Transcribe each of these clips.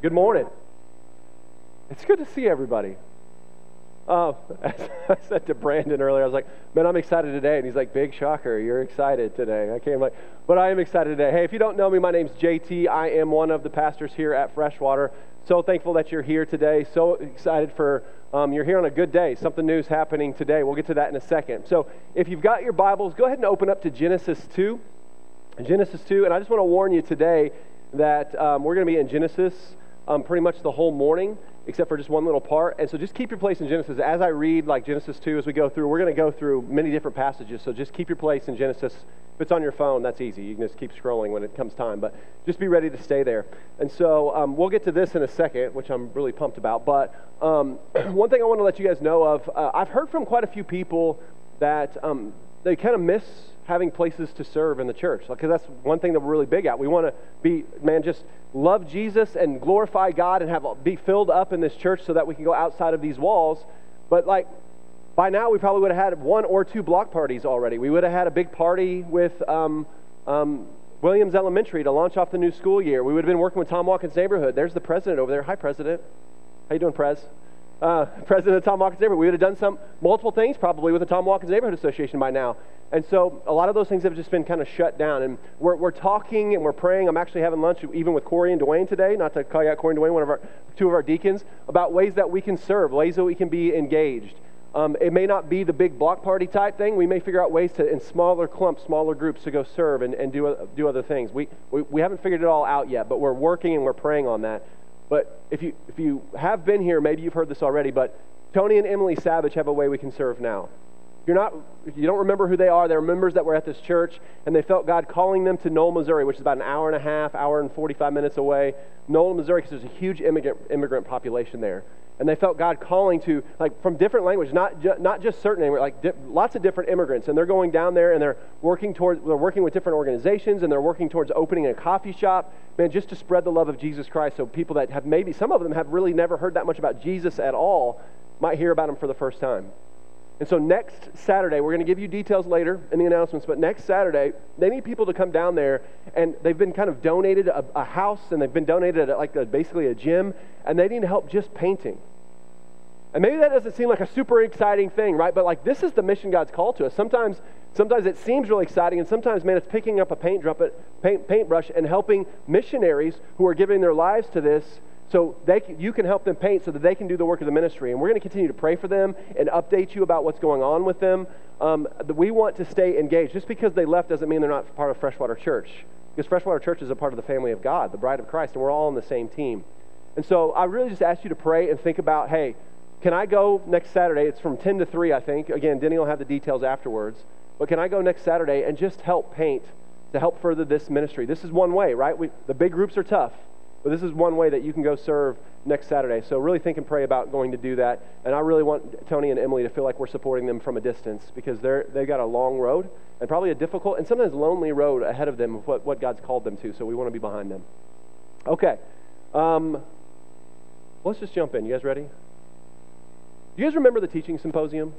Good morning. It's good to see everybody. Uh, as I said to Brandon earlier, I was like, man, I'm excited today. And he's like, big shocker, you're excited today. I came like, but I am excited today. Hey, if you don't know me, my name's JT. I am one of the pastors here at Freshwater. So thankful that you're here today. So excited for um, you're here on a good day. Something new is happening today. We'll get to that in a second. So if you've got your Bibles, go ahead and open up to Genesis 2. Genesis 2. And I just want to warn you today that um, we're going to be in Genesis um, pretty much the whole morning, except for just one little part. And so just keep your place in Genesis. As I read, like Genesis 2, as we go through, we're going to go through many different passages. So just keep your place in Genesis. If it's on your phone, that's easy. You can just keep scrolling when it comes time. But just be ready to stay there. And so um, we'll get to this in a second, which I'm really pumped about. But um, one thing I want to let you guys know of uh, I've heard from quite a few people that um, they kind of miss having places to serve in the church. Because that's one thing that we're really big at. We want to be man just love jesus and glorify god and have be filled up in this church so that we can go outside of these walls. But like by now we probably would have had one or two block parties already. We would have had a big party with um, um, williams elementary to launch off the new school year. We would have been working with tom watkins neighborhood. There's the president over there. Hi president. How you doing prez uh, president of Tom Watkins Neighborhood. We would have done some multiple things probably with the Tom Watkins Neighborhood Association by now. And so a lot of those things have just been kind of shut down. And we're, we're talking and we're praying. I'm actually having lunch even with Corey and Dwayne today, not to call you out Corey and Dwayne, one of our, two of our deacons, about ways that we can serve, ways that we can be engaged. Um, it may not be the big block party type thing. We may figure out ways to, in smaller clumps, smaller groups, to go serve and, and do, do other things. We, we, we haven't figured it all out yet, but we're working and we're praying on that. But if you, if you have been here, maybe you've heard this already, but Tony and Emily Savage have a way we can serve now. You're not, you don't remember who they are. They're members that were at this church, and they felt God calling them to Noel, Missouri, which is about an hour and a half, hour and 45 minutes away. Noel, Missouri, because there's a huge immigrant, immigrant population there. And they felt God calling to, like, from different languages, not, ju- not just certain, like, di- lots of different immigrants. And they're going down there and they're working towards, they're working with different organizations and they're working towards opening a coffee shop, man, just to spread the love of Jesus Christ. So people that have maybe, some of them have really never heard that much about Jesus at all might hear about him for the first time. And so next Saturday, we're going to give you details later in the announcements, but next Saturday, they need people to come down there, and they've been kind of donated a, a house, and they've been donated a, like a, basically a gym, and they need help just painting. And maybe that doesn't seem like a super exciting thing, right? But like this is the mission God's called to us. Sometimes, sometimes it seems really exciting, and sometimes, man, it's picking up a paint, paint, paintbrush and helping missionaries who are giving their lives to this so they can, you can help them paint so that they can do the work of the ministry. And we're going to continue to pray for them and update you about what's going on with them. Um, we want to stay engaged. Just because they left doesn't mean they're not part of Freshwater Church. Because Freshwater Church is a part of the family of God, the bride of Christ, and we're all on the same team. And so I really just ask you to pray and think about hey, can I go next Saturday? It's from 10 to 3, I think. Again, Denny will have the details afterwards. But can I go next Saturday and just help paint to help further this ministry? This is one way, right? We, the big groups are tough. But this is one way that you can go serve next Saturday. So really think and pray about going to do that. And I really want Tony and Emily to feel like we're supporting them from a distance because they're, they've got a long road and probably a difficult and sometimes lonely road ahead of them of what, what God's called them to. So we want to be behind them. Okay. Um, let's just jump in. You guys ready? Do you guys remember the teaching symposium?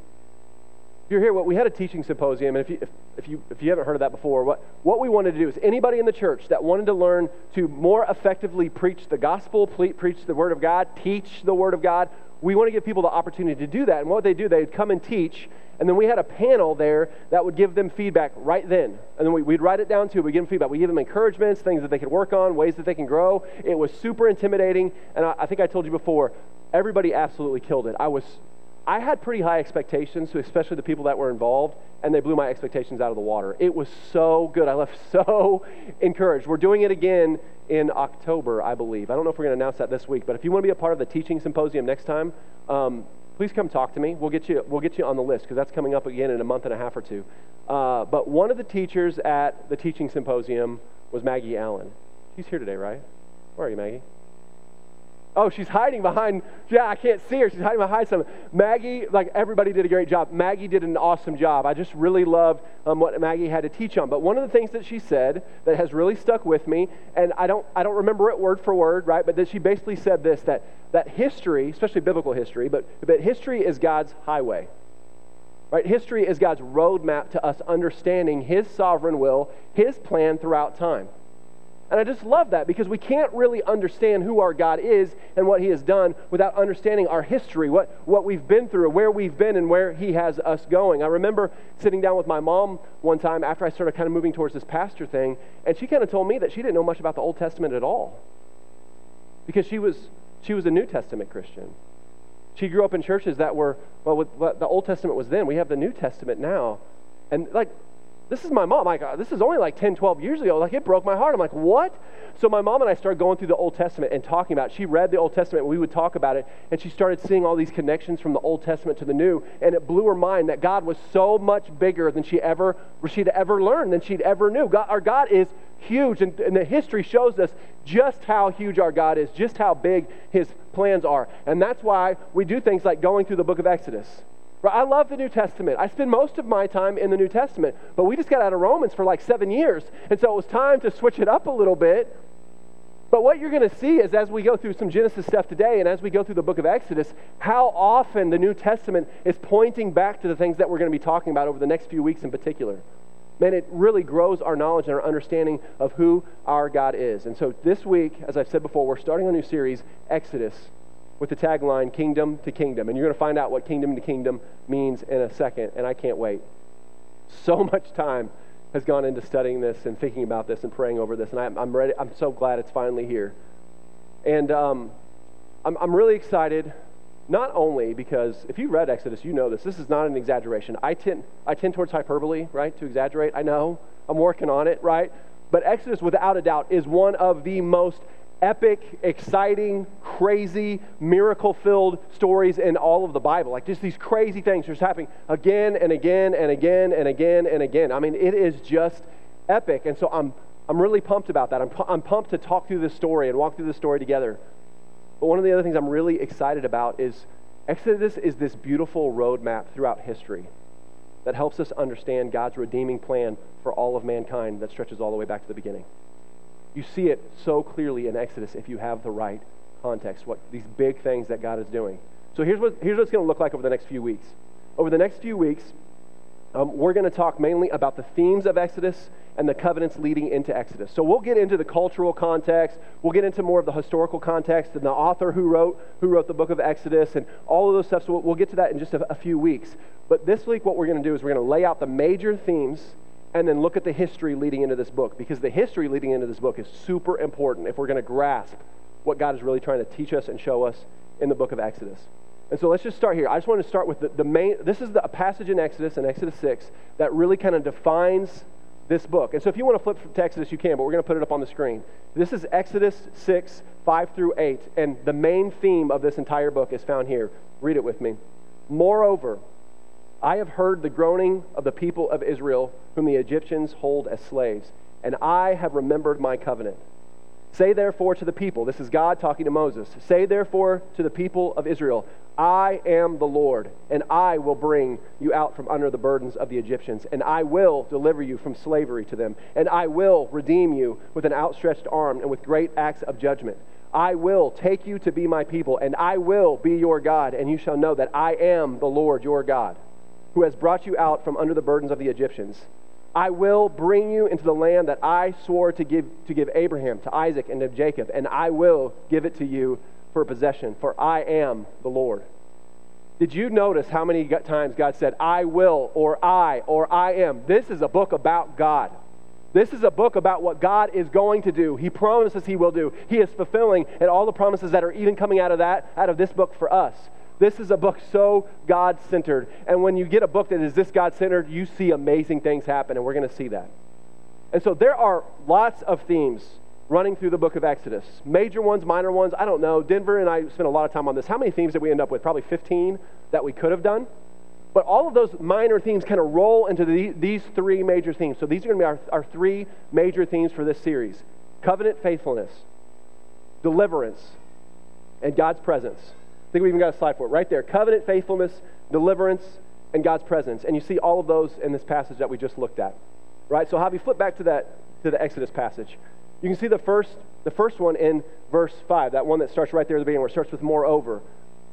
If you're here, what we had a teaching symposium, and if you, if, if, you, if you haven't heard of that before, what, what we wanted to do is anybody in the church that wanted to learn to more effectively preach the gospel, preach the word of God, teach the word of God, we want to give people the opportunity to do that. And what they do, they'd come and teach, and then we had a panel there that would give them feedback right then. And then we, would write it down too. We give them feedback. We give them encouragements, things that they could work on, ways that they can grow. It was super intimidating. And I, I think I told you before, everybody absolutely killed it. I was I had pretty high expectations, especially the people that were involved, and they blew my expectations out of the water. It was so good. I left so encouraged. We're doing it again in October, I believe. I don't know if we're going to announce that this week, but if you want to be a part of the teaching symposium next time, um, please come talk to me. We'll get you, we'll get you on the list because that's coming up again in a month and a half or two. Uh, but one of the teachers at the teaching symposium was Maggie Allen. She's here today, right? Where are you, Maggie? Oh, she's hiding behind, yeah, I can't see her. She's hiding behind something. Maggie, like everybody did a great job. Maggie did an awesome job. I just really loved um, what Maggie had to teach on. But one of the things that she said that has really stuck with me, and I don't, I don't remember it word for word, right? But that she basically said this that, that history, especially biblical history, but, but history is God's highway. Right? History is God's roadmap to us understanding His sovereign will, His plan throughout time. And I just love that because we can't really understand who our God is and what He has done without understanding our history, what, what we've been through, where we've been, and where He has us going. I remember sitting down with my mom one time after I started kind of moving towards this pastor thing, and she kind of told me that she didn't know much about the Old Testament at all because she was, she was a New Testament Christian. She grew up in churches that were, well, with, the Old Testament was then. We have the New Testament now. And like, this is my mom. Like, uh, this is only like 10, 12 years ago. Like, it broke my heart. I'm like, what? So my mom and I started going through the Old Testament and talking about it. She read the Old Testament. We would talk about it. And she started seeing all these connections from the Old Testament to the New. And it blew her mind that God was so much bigger than she ever, she'd ever learned, than she'd ever knew. God, our God is huge. And, and the history shows us just how huge our God is, just how big his plans are. And that's why we do things like going through the book of Exodus. I love the New Testament. I spend most of my time in the New Testament, but we just got out of Romans for like seven years. And so it was time to switch it up a little bit. But what you're going to see is as we go through some Genesis stuff today and as we go through the book of Exodus, how often the New Testament is pointing back to the things that we're going to be talking about over the next few weeks in particular. Man, it really grows our knowledge and our understanding of who our God is. And so this week, as I've said before, we're starting a new series, Exodus with the tagline Kingdom to Kingdom. And you're going to find out what Kingdom to Kingdom means in a second, and I can't wait. So much time has gone into studying this and thinking about this and praying over this, and I'm, I'm ready. I'm so glad it's finally here. And um, I'm, I'm really excited, not only because if you read Exodus, you know this. This is not an exaggeration. I tend, I tend towards hyperbole, right, to exaggerate. I know. I'm working on it, right? But Exodus, without a doubt, is one of the most epic, exciting, crazy, miracle filled stories in all of the Bible. Like just these crazy things just happening again and again and again and again and again. I mean, it is just epic. And so I'm, I'm really pumped about that. I'm, I'm pumped to talk through this story and walk through this story together. But one of the other things I'm really excited about is Exodus is this beautiful roadmap throughout history that helps us understand God's redeeming plan for all of mankind that stretches all the way back to the beginning. You see it so clearly in Exodus if you have the right context, what these big things that God is doing. So here's what, here's what it's going to look like over the next few weeks. Over the next few weeks, um, we're going to talk mainly about the themes of Exodus and the covenants leading into Exodus. So we'll get into the cultural context, we'll get into more of the historical context and the author who wrote who wrote the book of Exodus and all of those stuff. So we'll, we'll get to that in just a, a few weeks. But this week, what we're going to do is we're going to lay out the major themes and then look at the history leading into this book because the history leading into this book is super important if we're going to grasp what God is really trying to teach us and show us in the book of Exodus. And so let's just start here. I just want to start with the, the main, this is the, a passage in Exodus, in Exodus 6, that really kind of defines this book. And so if you want to flip to Exodus, you can, but we're going to put it up on the screen. This is Exodus 6, 5 through 8, and the main theme of this entire book is found here. Read it with me. Moreover, I have heard the groaning of the people of Israel, whom the Egyptians hold as slaves, and I have remembered my covenant. Say therefore to the people, this is God talking to Moses, say therefore to the people of Israel, I am the Lord, and I will bring you out from under the burdens of the Egyptians, and I will deliver you from slavery to them, and I will redeem you with an outstretched arm and with great acts of judgment. I will take you to be my people, and I will be your God, and you shall know that I am the Lord your God who has brought you out from under the burdens of the Egyptians. I will bring you into the land that I swore to give, to give Abraham, to Isaac, and to Jacob, and I will give it to you for possession, for I am the Lord. Did you notice how many times God said, I will, or I, or I am? This is a book about God. This is a book about what God is going to do. He promises He will do. He is fulfilling, and all the promises that are even coming out of that, out of this book for us. This is a book so God centered. And when you get a book that is this God centered, you see amazing things happen, and we're going to see that. And so there are lots of themes running through the book of Exodus. Major ones, minor ones, I don't know. Denver and I spent a lot of time on this. How many themes did we end up with? Probably 15 that we could have done. But all of those minor themes kind of roll into the, these three major themes. So these are going to be our, our three major themes for this series covenant faithfulness, deliverance, and God's presence. I think we even got a slide for it right there. Covenant faithfulness, deliverance, and God's presence. And you see all of those in this passage that we just looked at. Right? So you flip back to that to the Exodus passage. You can see the first the first one in verse 5, that one that starts right there at the beginning where it starts with moreover.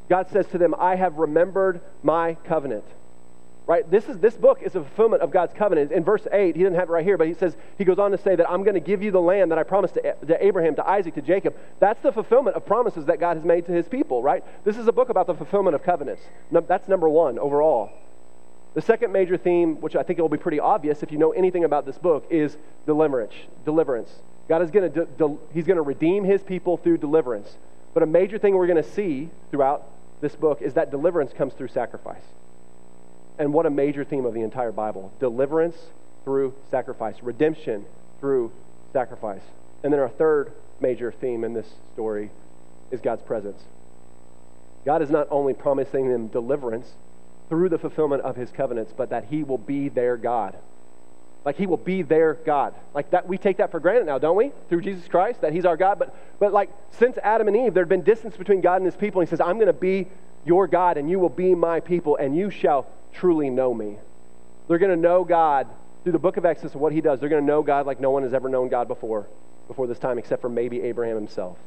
God says to them, I have remembered my covenant. Right? This is this book is a fulfillment of God's covenant. In verse 8, he didn't have it right here, but he says he goes on to say that I'm going to give you the land that I promised to, to, Abraham, to Isaac, to Jacob. That's the fulfillment of promises that God has made to his people, right? This is a book about the fulfillment of covenants. That's number 1 overall. The second major theme, which I think will be pretty obvious if you know anything about this book, is deliverance. Deliverance. God is going to de- he's going to redeem his people through deliverance. But a major thing we're going to see throughout this book is that deliverance comes through sacrifice. And what a major theme of the entire Bible deliverance through sacrifice, redemption through sacrifice. And then our third major theme in this story is God's presence. God is not only promising them deliverance through the fulfillment of his covenants, but that he will be their God. Like he will be their God. Like that we take that for granted now, don't we? Through Jesus Christ, that he's our God. But but like since Adam and Eve, there had been distance between God and his people. And he says, I'm gonna be your God, and you will be my people, and you shall truly know me. They're going to know God through the book of Exodus and what he does. They're going to know God like no one has ever known God before, before this time, except for maybe Abraham himself.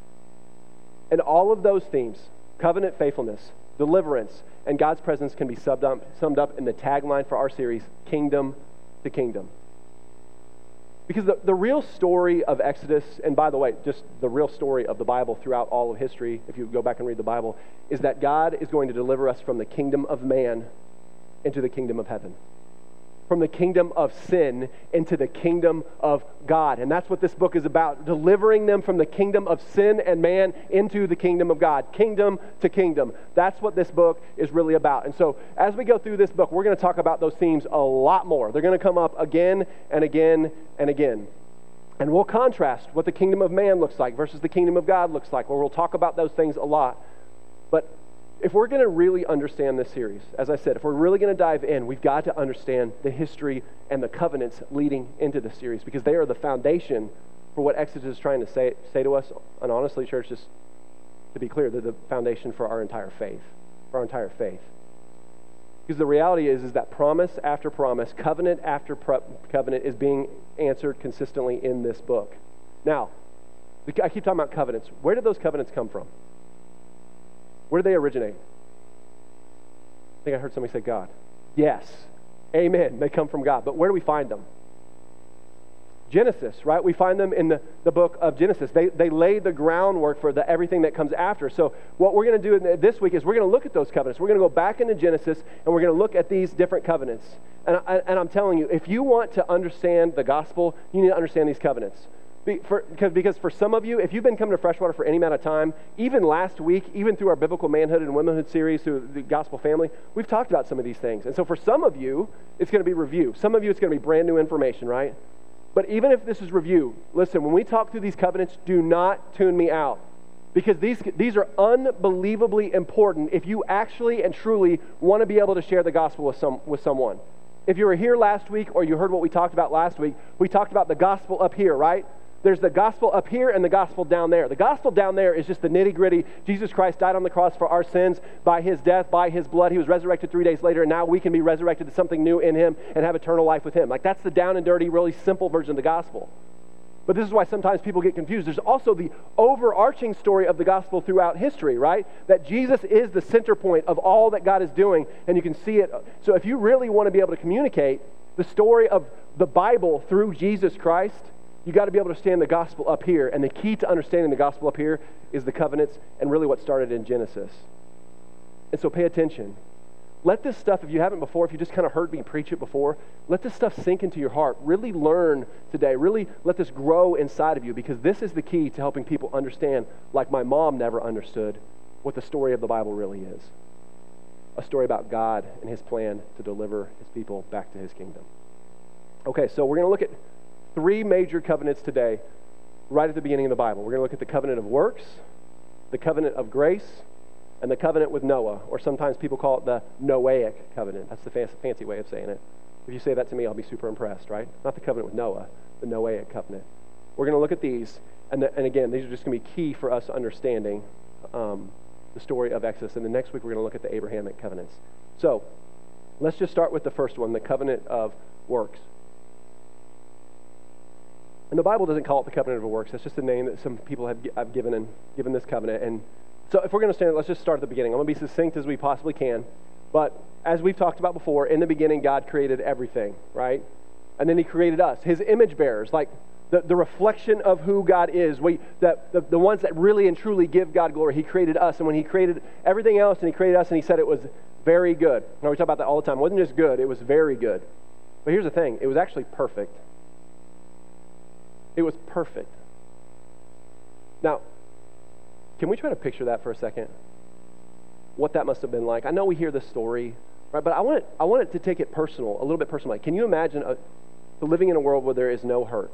And all of those themes covenant faithfulness, deliverance, and God's presence can be summed up, summed up in the tagline for our series Kingdom to Kingdom. Because the, the real story of Exodus, and by the way, just the real story of the Bible throughout all of history, if you go back and read the Bible, is that God is going to deliver us from the kingdom of man into the kingdom of heaven. From the kingdom of sin into the kingdom of God. And that's what this book is about delivering them from the kingdom of sin and man into the kingdom of God. Kingdom to kingdom. That's what this book is really about. And so, as we go through this book, we're going to talk about those themes a lot more. They're going to come up again and again and again. And we'll contrast what the kingdom of man looks like versus the kingdom of God looks like, where we'll talk about those things a lot. But if we're going to really understand this series, as I said, if we're really going to dive in, we've got to understand the history and the covenants leading into the series because they are the foundation for what Exodus is trying to say, say to us. And honestly, church, just to be clear, they're the foundation for our entire faith, for our entire faith. Because the reality is, is that promise after promise, covenant after covenant is being answered consistently in this book. Now, I keep talking about covenants. Where did those covenants come from? Where do they originate? I think I heard somebody say God. Yes. Amen. They come from God. But where do we find them? Genesis, right? We find them in the, the book of Genesis. They, they lay the groundwork for the, everything that comes after. So, what we're going to do this week is we're going to look at those covenants. We're going to go back into Genesis and we're going to look at these different covenants. And, I, and I'm telling you, if you want to understand the gospel, you need to understand these covenants. For, because, for some of you, if you've been coming to Freshwater for any amount of time, even last week, even through our biblical manhood and womanhood series through the gospel family, we've talked about some of these things. And so for some of you, it's going to be review. Some of you, it's going to be brand new information, right? But even if this is review, listen, when we talk through these covenants, do not tune me out. Because these, these are unbelievably important if you actually and truly want to be able to share the gospel with, some, with someone. If you were here last week or you heard what we talked about last week, we talked about the gospel up here, right? There's the gospel up here and the gospel down there. The gospel down there is just the nitty gritty. Jesus Christ died on the cross for our sins by his death, by his blood. He was resurrected three days later, and now we can be resurrected to something new in him and have eternal life with him. Like that's the down and dirty, really simple version of the gospel. But this is why sometimes people get confused. There's also the overarching story of the gospel throughout history, right? That Jesus is the center point of all that God is doing, and you can see it. So if you really want to be able to communicate the story of the Bible through Jesus Christ, you got to be able to understand the gospel up here. And the key to understanding the gospel up here is the covenants and really what started in Genesis. And so pay attention. Let this stuff, if you haven't before, if you just kind of heard me preach it before, let this stuff sink into your heart. Really learn today. Really let this grow inside of you because this is the key to helping people understand, like my mom never understood, what the story of the Bible really is a story about God and his plan to deliver his people back to his kingdom. Okay, so we're going to look at three major covenants today, right at the beginning of the Bible. We're going to look at the covenant of works, the covenant of grace, and the covenant with Noah, or sometimes people call it the Noahic covenant. That's the fancy way of saying it. If you say that to me, I'll be super impressed, right? Not the covenant with Noah, the Noahic covenant. We're going to look at these, and, the, and again, these are just going to be key for us understanding um, the story of Exodus. And the next week, we're going to look at the Abrahamic covenants. So, let's just start with the first one, the covenant of works. And the Bible doesn't call it the covenant of works. That's just a name that some people have, I've given and given this covenant. And so if we're going to stand, let's just start at the beginning. I'm going to be succinct as we possibly can. But as we've talked about before, in the beginning, God created everything, right? And then He created us, His image bearers, like the, the reflection of who God is, we, the, the, the ones that really and truly give God glory. He created us. And when He created everything else and He created us and He said it was very good. Now, we talk about that all the time. It wasn't just good, it was very good. But here's the thing it was actually perfect. It was perfect. Now, can we try to picture that for a second? What that must have been like. I know we hear this story, right? But I want it, I want it to take it personal, a little bit personal. Can you imagine a, living in a world where there is no hurt,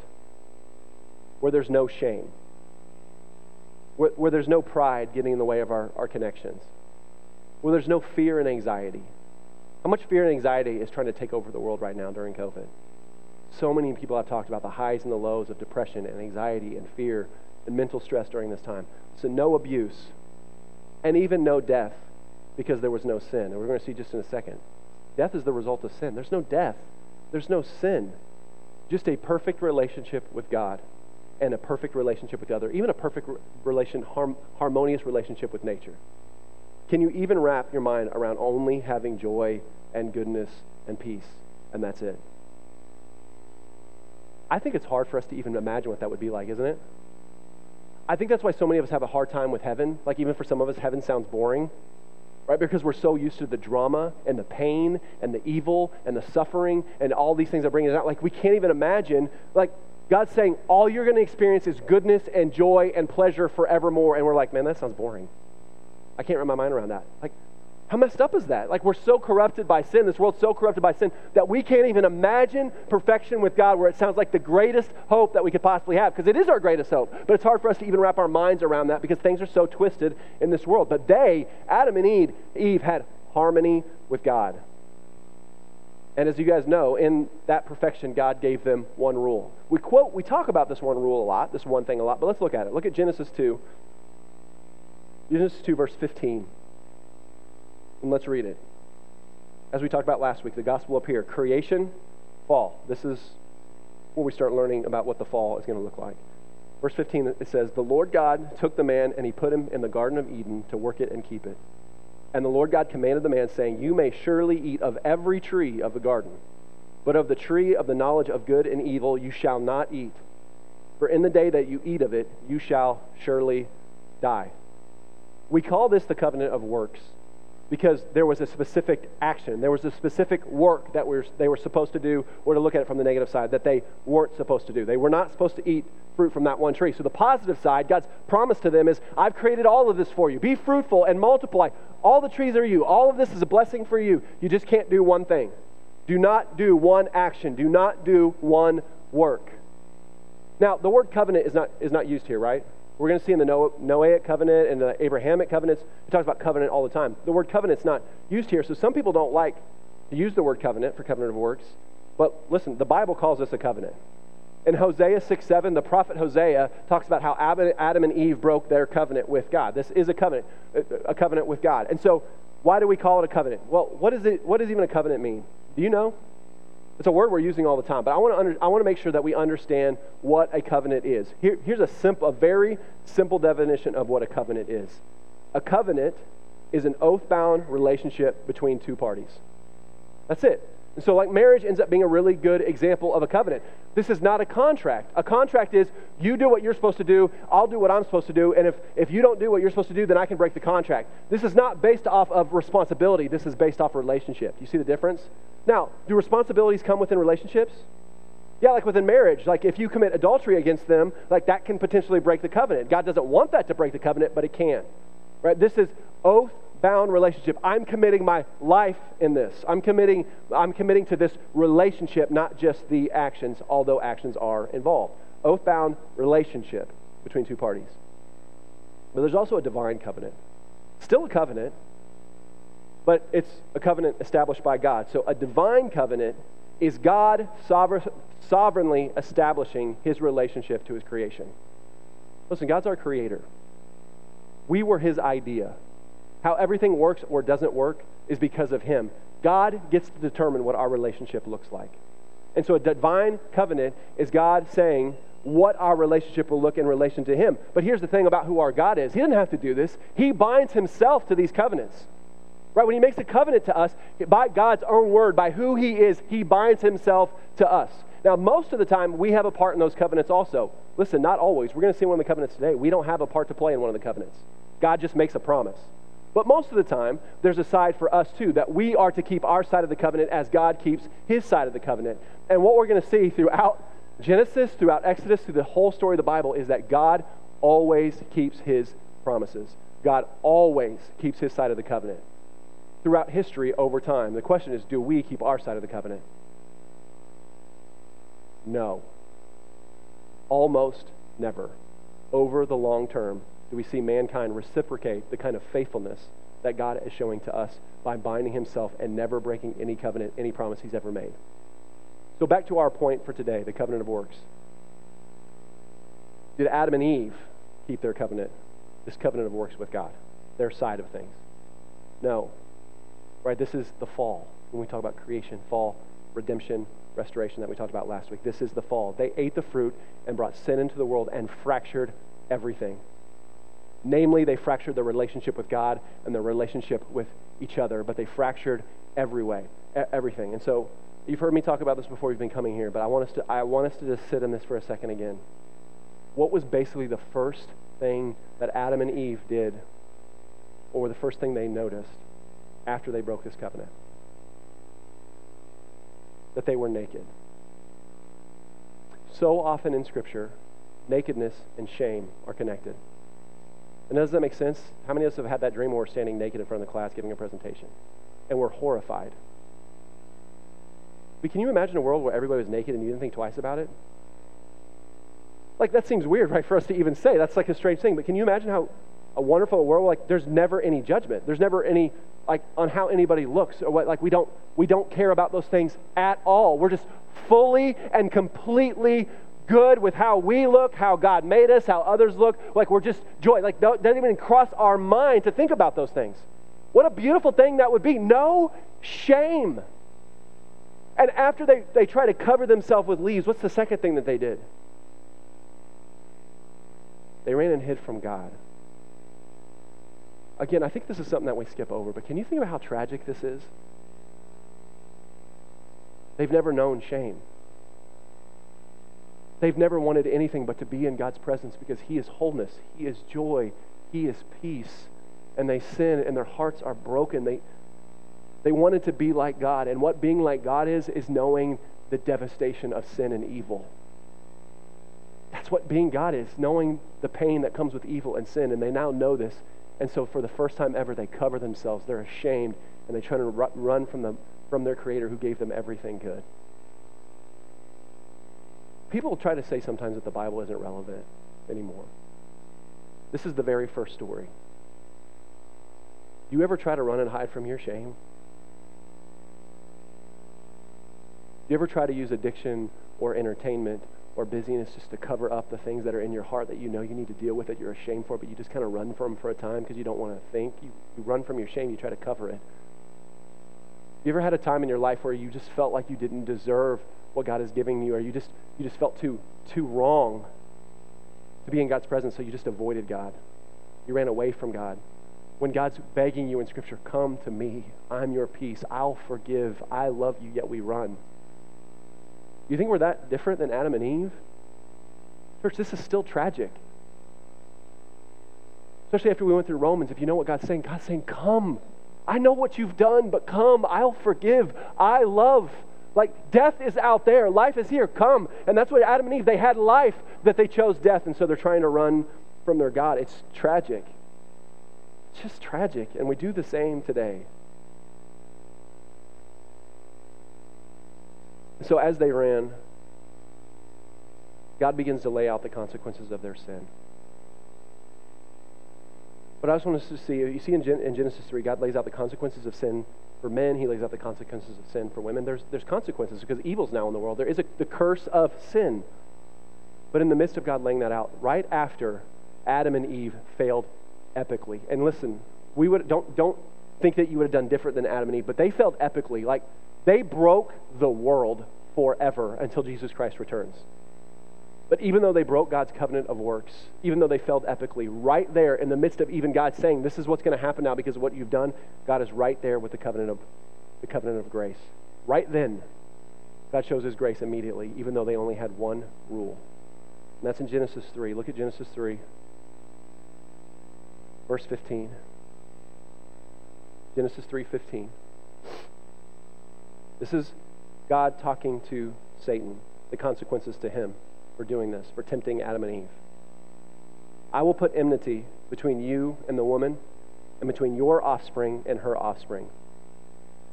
where there's no shame, where, where there's no pride getting in the way of our, our connections, where there's no fear and anxiety? How much fear and anxiety is trying to take over the world right now during COVID? So many people have talked about the highs and the lows of depression and anxiety and fear and mental stress during this time. So, no abuse and even no death because there was no sin. And we're going to see just in a second. Death is the result of sin. There's no death, there's no sin. Just a perfect relationship with God and a perfect relationship with the other, even a perfect relation, harm, harmonious relationship with nature. Can you even wrap your mind around only having joy and goodness and peace, and that's it? I think it's hard for us to even imagine what that would be like, isn't it? I think that's why so many of us have a hard time with heaven. Like, even for some of us, heaven sounds boring, right? Because we're so used to the drama and the pain and the evil and the suffering and all these things that bring us out. Like, we can't even imagine, like, God's saying, all you're going to experience is goodness and joy and pleasure forevermore. And we're like, man, that sounds boring. I can't wrap my mind around that. Like, how messed up is that? Like, we're so corrupted by sin, this world's so corrupted by sin, that we can't even imagine perfection with God where it sounds like the greatest hope that we could possibly have, because it is our greatest hope. But it's hard for us to even wrap our minds around that because things are so twisted in this world. But they, Adam and Eve, Eve had harmony with God. And as you guys know, in that perfection, God gave them one rule. We quote, we talk about this one rule a lot, this one thing a lot, but let's look at it. Look at Genesis 2. Genesis 2, verse 15. And let's read it. As we talked about last week, the gospel up here creation, fall. This is where we start learning about what the fall is going to look like. Verse 15, it says, The Lord God took the man and he put him in the Garden of Eden to work it and keep it. And the Lord God commanded the man, saying, You may surely eat of every tree of the garden, but of the tree of the knowledge of good and evil you shall not eat. For in the day that you eat of it, you shall surely die. We call this the covenant of works because there was a specific action. There was a specific work that we were, they were supposed to do, or to look at it from the negative side, that they weren't supposed to do. They were not supposed to eat fruit from that one tree. So the positive side, God's promise to them is, I've created all of this for you. Be fruitful and multiply. All the trees are you. All of this is a blessing for you. You just can't do one thing. Do not do one action. Do not do one work. Now, the word covenant is not, is not used here, right? We're going to see in the Noahic covenant and the Abrahamic covenants, it talks about covenant all the time. The word covenant's not used here, so some people don't like to use the word covenant for covenant of works. But listen, the Bible calls this a covenant. In Hosea 6 7, the prophet Hosea talks about how Adam and Eve broke their covenant with God. This is a covenant, a covenant with God. And so, why do we call it a covenant? Well, what, is it, what does even a covenant mean? Do you know? It's a word we're using all the time, but I want to, under, I want to make sure that we understand what a covenant is. Here, here's a, simple, a very simple definition of what a covenant is a covenant is an oath bound relationship between two parties. That's it. And so, like marriage ends up being a really good example of a covenant. This is not a contract. A contract is you do what you're supposed to do, I'll do what I'm supposed to do, and if, if you don't do what you're supposed to do, then I can break the contract. This is not based off of responsibility, this is based off relationship. Do you see the difference? Now, do responsibilities come within relationships? Yeah, like within marriage. Like if you commit adultery against them, like that can potentially break the covenant. God doesn't want that to break the covenant, but it can. Right? This is oath bound relationship. I'm committing my life in this. I'm committing I'm committing to this relationship, not just the actions, although actions are involved. Oath bound relationship between two parties. But there's also a divine covenant. Still a covenant, but it's a covenant established by God. So a divine covenant is God sovereignly establishing his relationship to his creation. Listen, God's our creator. We were his idea. How everything works or doesn't work is because of him. God gets to determine what our relationship looks like. And so a divine covenant is God saying what our relationship will look in relation to him. But here's the thing about who our God is He doesn't have to do this, He binds Himself to these covenants. Right? When he makes a covenant to us, by God's own word, by who he is, he binds himself to us. Now, most of the time, we have a part in those covenants also. Listen, not always. We're going to see one of the covenants today. We don't have a part to play in one of the covenants. God just makes a promise. But most of the time, there's a side for us too, that we are to keep our side of the covenant as God keeps his side of the covenant. And what we're going to see throughout Genesis, throughout Exodus, through the whole story of the Bible is that God always keeps his promises. God always keeps his side of the covenant. Throughout history, over time, the question is do we keep our side of the covenant? No. Almost never. Over the long term, do we see mankind reciprocate the kind of faithfulness that God is showing to us by binding himself and never breaking any covenant, any promise he's ever made. So, back to our point for today the covenant of works. Did Adam and Eve keep their covenant, this covenant of works with God, their side of things? No. Right? This is the fall. When we talk about creation, fall, redemption, restoration that we talked about last week, this is the fall. They ate the fruit and brought sin into the world and fractured everything. Namely, they fractured their relationship with God and their relationship with each other, but they fractured every way, everything. And so You've heard me talk about this before you've been coming here, but I want us to, I want us to just sit in this for a second again. What was basically the first thing that Adam and Eve did, or the first thing they noticed after they broke this covenant? That they were naked. So often in Scripture, nakedness and shame are connected. And does that make sense? How many of us have had that dream where we're standing naked in front of the class giving a presentation? And we're horrified but can you imagine a world where everybody was naked and you didn't think twice about it? Like, that seems weird, right, for us to even say. That's like a strange thing. But can you imagine how a wonderful world, like, there's never any judgment. There's never any, like, on how anybody looks or what, like, we don't, we don't care about those things at all. We're just fully and completely good with how we look, how God made us, how others look. Like, we're just joy. Like, doesn't even cross our mind to think about those things. What a beautiful thing that would be. No shame. And after they, they try to cover themselves with leaves, what's the second thing that they did? They ran and hid from God. Again, I think this is something that we skip over, but can you think about how tragic this is? They've never known shame. They've never wanted anything but to be in God's presence because He is wholeness, He is joy, He is peace. And they sin and their hearts are broken. They, they wanted to be like God. And what being like God is, is knowing the devastation of sin and evil. That's what being God is, knowing the pain that comes with evil and sin. And they now know this. And so, for the first time ever, they cover themselves. They're ashamed. And they try to run from, them, from their Creator who gave them everything good. People try to say sometimes that the Bible isn't relevant anymore. This is the very first story. Do you ever try to run and hide from your shame? Do you ever try to use addiction or entertainment or busyness just to cover up the things that are in your heart that you know you need to deal with that you're ashamed for, but you just kind of run from for a time because you don't want to think? You, you run from your shame, you try to cover it. You ever had a time in your life where you just felt like you didn't deserve what God is giving you, or you just you just felt too too wrong to be in God's presence, so you just avoided God. You ran away from God. When God's begging you in Scripture, come to me. I'm your peace. I'll forgive. I love you, yet we run. You think we're that different than Adam and Eve? Church, this is still tragic. Especially after we went through Romans, if you know what God's saying, God's saying, Come. I know what you've done, but come. I'll forgive. I love. Like death is out there, life is here. Come. And that's what Adam and Eve, they had life, that they chose death, and so they're trying to run from their God. It's tragic. It's just tragic. And we do the same today. So as they ran, God begins to lay out the consequences of their sin. But I just want us to see, you see in, Gen- in Genesis 3, God lays out the consequences of sin for men. He lays out the consequences of sin for women. There's, there's consequences because evil's now in the world. There is a, the curse of sin. But in the midst of God laying that out, right after Adam and Eve failed epically, and listen, we would don't don't think that you would have done different than Adam and Eve, but they failed epically. Like they broke the world forever until Jesus Christ returns. But even though they broke God's covenant of works, even though they failed epically, right there in the midst of even God saying, This is what's going to happen now because of what you've done, God is right there with the covenant of the covenant of grace. Right then, God shows his grace immediately, even though they only had one rule. And that's in Genesis 3. Look at Genesis 3, verse 15. Genesis 3:15. This is God talking to Satan, the consequences to him for doing this, for tempting Adam and Eve. I will put enmity between you and the woman, and between your offspring and her offspring.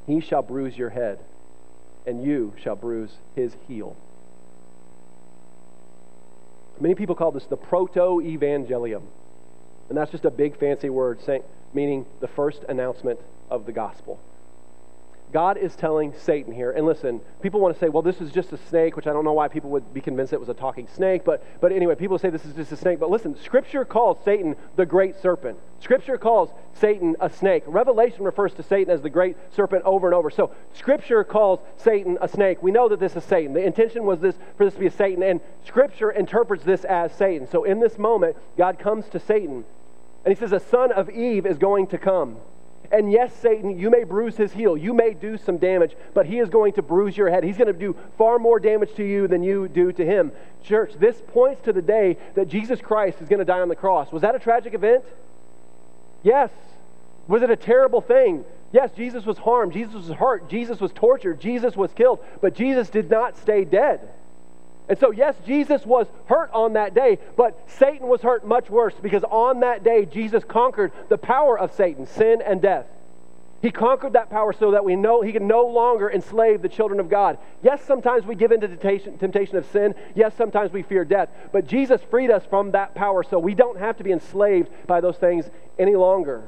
He shall bruise your head, and you shall bruise his heel. Many people call this the proto evangelium. And that's just a big fancy word saying, meaning the first announcement of the gospel. God is telling Satan here, and listen, people want to say, well, this is just a snake, which I don't know why people would be convinced it was a talking snake, but, but anyway, people say this is just a snake. But listen, Scripture calls Satan the great serpent. Scripture calls Satan a snake. Revelation refers to Satan as the great serpent over and over. So Scripture calls Satan a snake. We know that this is Satan. The intention was this for this to be a Satan, and Scripture interprets this as Satan. So in this moment, God comes to Satan, and he says, a son of Eve is going to come. And yes, Satan, you may bruise his heel. You may do some damage, but he is going to bruise your head. He's going to do far more damage to you than you do to him. Church, this points to the day that Jesus Christ is going to die on the cross. Was that a tragic event? Yes. Was it a terrible thing? Yes, Jesus was harmed. Jesus was hurt. Jesus was tortured. Jesus was killed. But Jesus did not stay dead. And so, yes, Jesus was hurt on that day, but Satan was hurt much worse because on that day, Jesus conquered the power of Satan, sin and death. He conquered that power so that we know he can no longer enslave the children of God. Yes, sometimes we give into temptation, temptation of sin. Yes, sometimes we fear death. But Jesus freed us from that power so we don't have to be enslaved by those things any longer.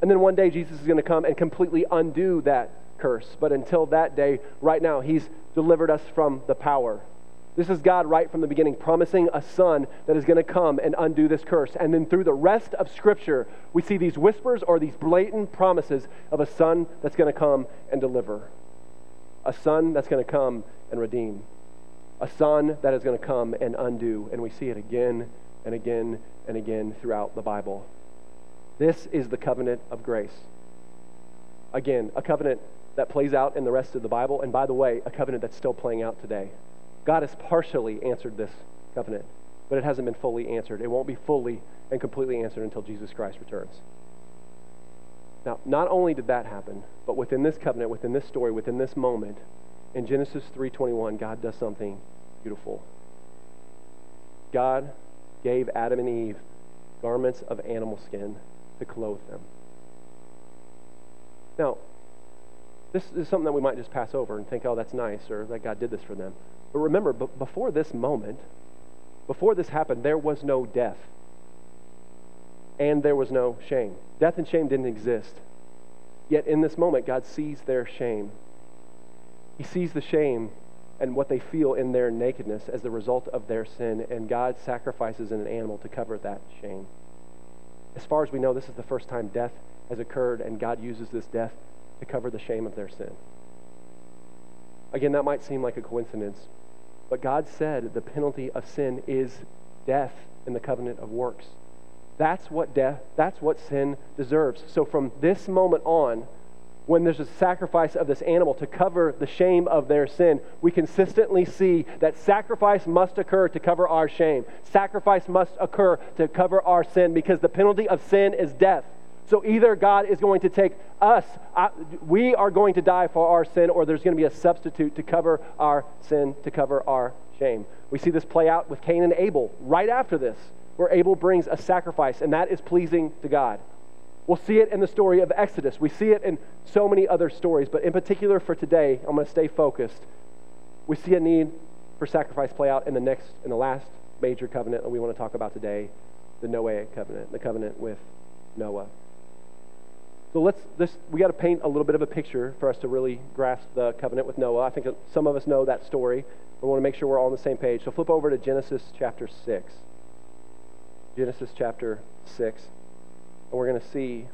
And then one day Jesus is going to come and completely undo that curse. But until that day, right now, he's delivered us from the power this is God right from the beginning, promising a son that is going to come and undo this curse. And then through the rest of Scripture, we see these whispers or these blatant promises of a son that's going to come and deliver, a son that's going to come and redeem, a son that is going to come and undo. And we see it again and again and again throughout the Bible. This is the covenant of grace. Again, a covenant that plays out in the rest of the Bible. And by the way, a covenant that's still playing out today. God has partially answered this covenant, but it hasn't been fully answered. It won't be fully and completely answered until Jesus Christ returns. Now, not only did that happen, but within this covenant, within this story, within this moment, in Genesis 3:21, God does something beautiful. God gave Adam and Eve garments of animal skin to clothe them. Now, this is something that we might just pass over and think, oh, that's nice, or that God did this for them. But remember, b- before this moment, before this happened, there was no death. And there was no shame. Death and shame didn't exist. Yet in this moment, God sees their shame. He sees the shame and what they feel in their nakedness as the result of their sin, and God sacrifices an animal to cover that shame. As far as we know, this is the first time death has occurred, and God uses this death to cover the shame of their sin. Again, that might seem like a coincidence, but God said the penalty of sin is death in the covenant of works. That's what death, that's what sin deserves. So from this moment on, when there's a sacrifice of this animal to cover the shame of their sin, we consistently see that sacrifice must occur to cover our shame. Sacrifice must occur to cover our sin because the penalty of sin is death. So either God is going to take us, uh, we are going to die for our sin, or there's going to be a substitute to cover our sin, to cover our shame. We see this play out with Cain and Abel right after this, where Abel brings a sacrifice, and that is pleasing to God. We'll see it in the story of Exodus. We see it in so many other stories, but in particular for today, I'm going to stay focused. We see a need for sacrifice play out in the next, in the last major covenant that we want to talk about today, the Noahic covenant, the covenant with Noah. So let's this we got to paint a little bit of a picture for us to really grasp the covenant with Noah. I think some of us know that story. We want to make sure we're all on the same page. So flip over to Genesis chapter 6. Genesis chapter 6. And we're going to see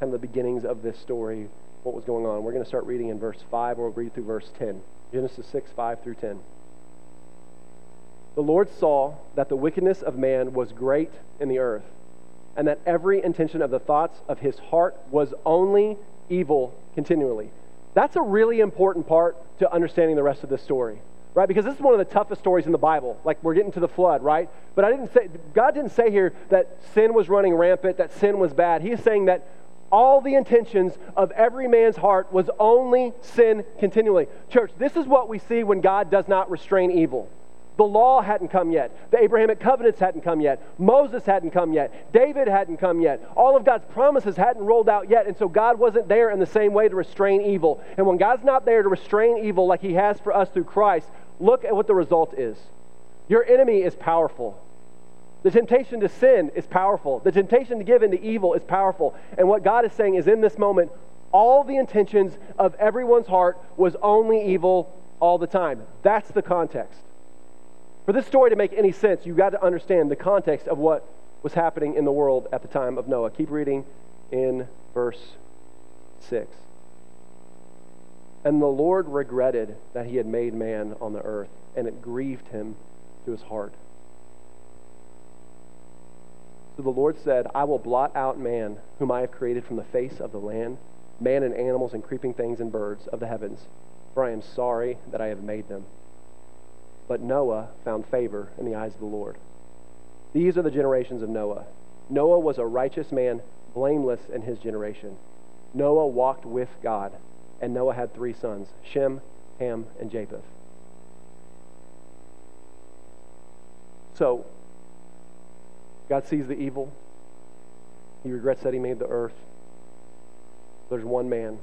kind of the beginnings of this story, what was going on. We're going to start reading in verse 5, and we'll read through verse 10. Genesis 6, 5 through 10. the Lord saw that the wickedness of man was great in the earth, and that every intention of the thoughts of his heart was only evil continually. That's a really important part to understanding the rest of this story, right? Because this is one of the toughest stories in the Bible. Like we're getting to the flood, right? But I didn't say God didn't say here that sin was running rampant, that sin was bad. He's saying that all the intentions of every man's heart was only sin continually. Church, this is what we see when God does not restrain evil. The law hadn't come yet. The Abrahamic covenants hadn't come yet. Moses hadn't come yet. David hadn't come yet. All of God's promises hadn't rolled out yet. And so God wasn't there in the same way to restrain evil. And when God's not there to restrain evil like he has for us through Christ, look at what the result is. Your enemy is powerful. The temptation to sin is powerful. The temptation to give into evil is powerful. And what God is saying is in this moment, all the intentions of everyone's heart was only evil all the time. That's the context. For this story to make any sense, you've got to understand the context of what was happening in the world at the time of Noah. Keep reading in verse 6. And the Lord regretted that he had made man on the earth, and it grieved him to his heart. So the Lord said, I will blot out man, whom I have created from the face of the land, man and animals and creeping things and birds of the heavens, for I am sorry that I have made them. But Noah found favor in the eyes of the Lord. These are the generations of Noah. Noah was a righteous man, blameless in his generation. Noah walked with God, and Noah had three sons Shem, Ham, and Japheth. So, God sees the evil. He regrets that he made the earth. There's one man,